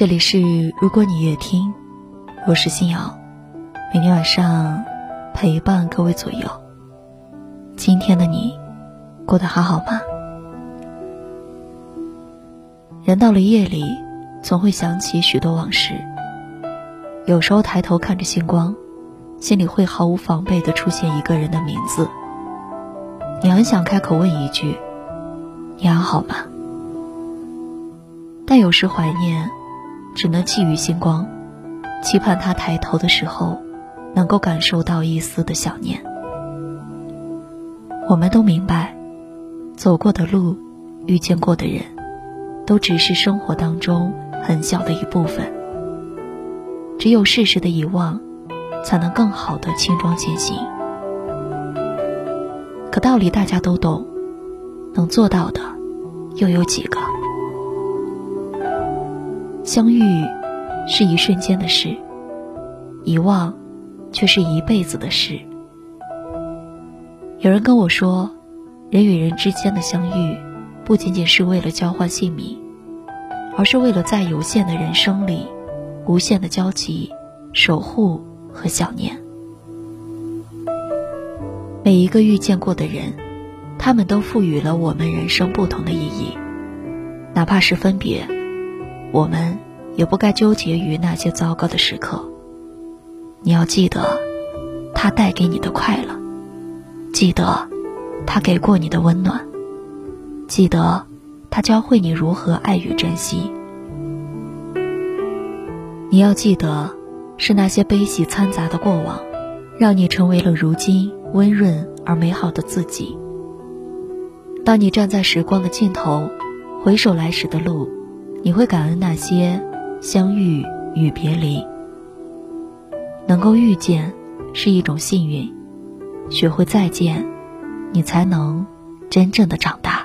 这里是如果你越听，我是新瑶，每天晚上陪伴各位左右。今天的你过得还好吗？人到了夜里，总会想起许多往事。有时候抬头看着星光，心里会毫无防备的出现一个人的名字。你很想开口问一句：“你还好吗？”但有时怀念。只能寄予星光，期盼他抬头的时候，能够感受到一丝的想念。我们都明白，走过的路，遇见过的人，都只是生活当中很小的一部分。只有适时的遗忘，才能更好的轻装前行。可道理大家都懂，能做到的，又有几个？相遇是一瞬间的事，遗忘却是一辈子的事。有人跟我说，人与人之间的相遇，不仅仅是为了交换姓名，而是为了在有限的人生里，无限的交集、守护和想念。每一个遇见过的人，他们都赋予了我们人生不同的意义，哪怕是分别。我们也不该纠结于那些糟糕的时刻。你要记得，他带给你的快乐；记得，他给过你的温暖；记得，他教会你如何爱与珍惜。你要记得，是那些悲喜掺杂的过往，让你成为了如今温润而美好的自己。当你站在时光的尽头，回首来时的路。你会感恩那些相遇与别离，能够遇见是一种幸运，学会再见，你才能真正的长大。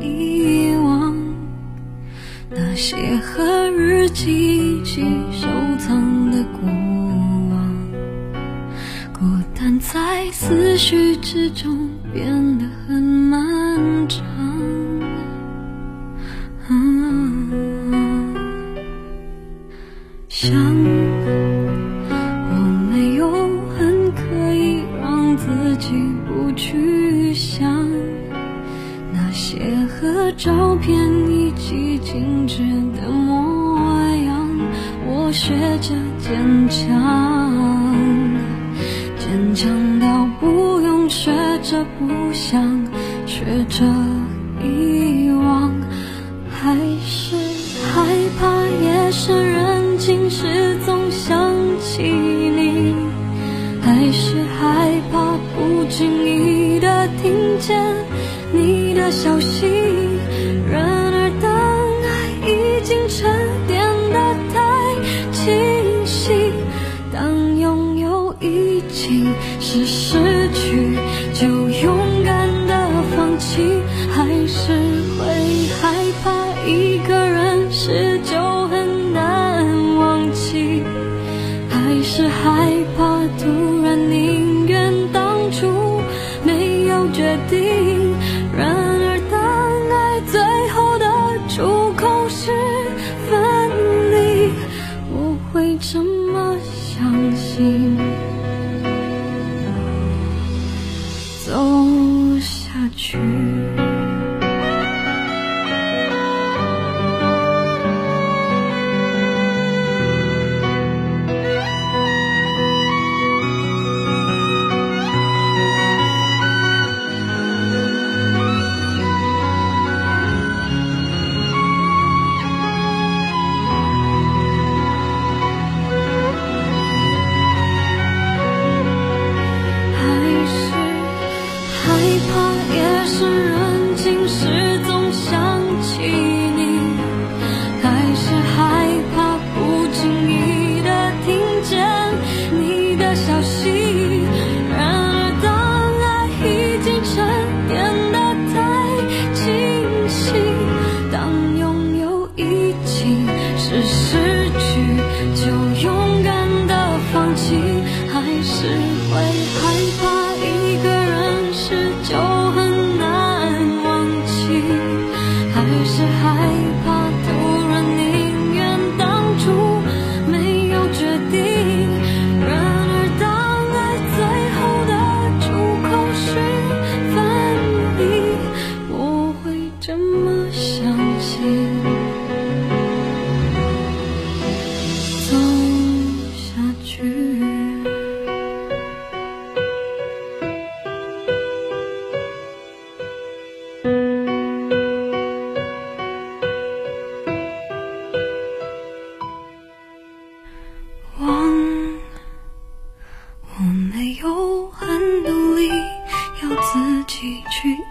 遗忘那些和日记一起收藏的过往孤单在思绪之中变得很漫长。片一起静止的模样，我学着坚强，坚强到不用学着。不想学着遗忘，还是害怕夜深人静时总想起你，还是害怕不经意的听见你的消息。你走下去。只会害怕。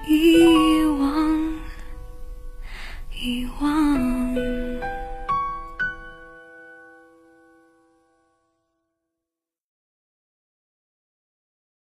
一。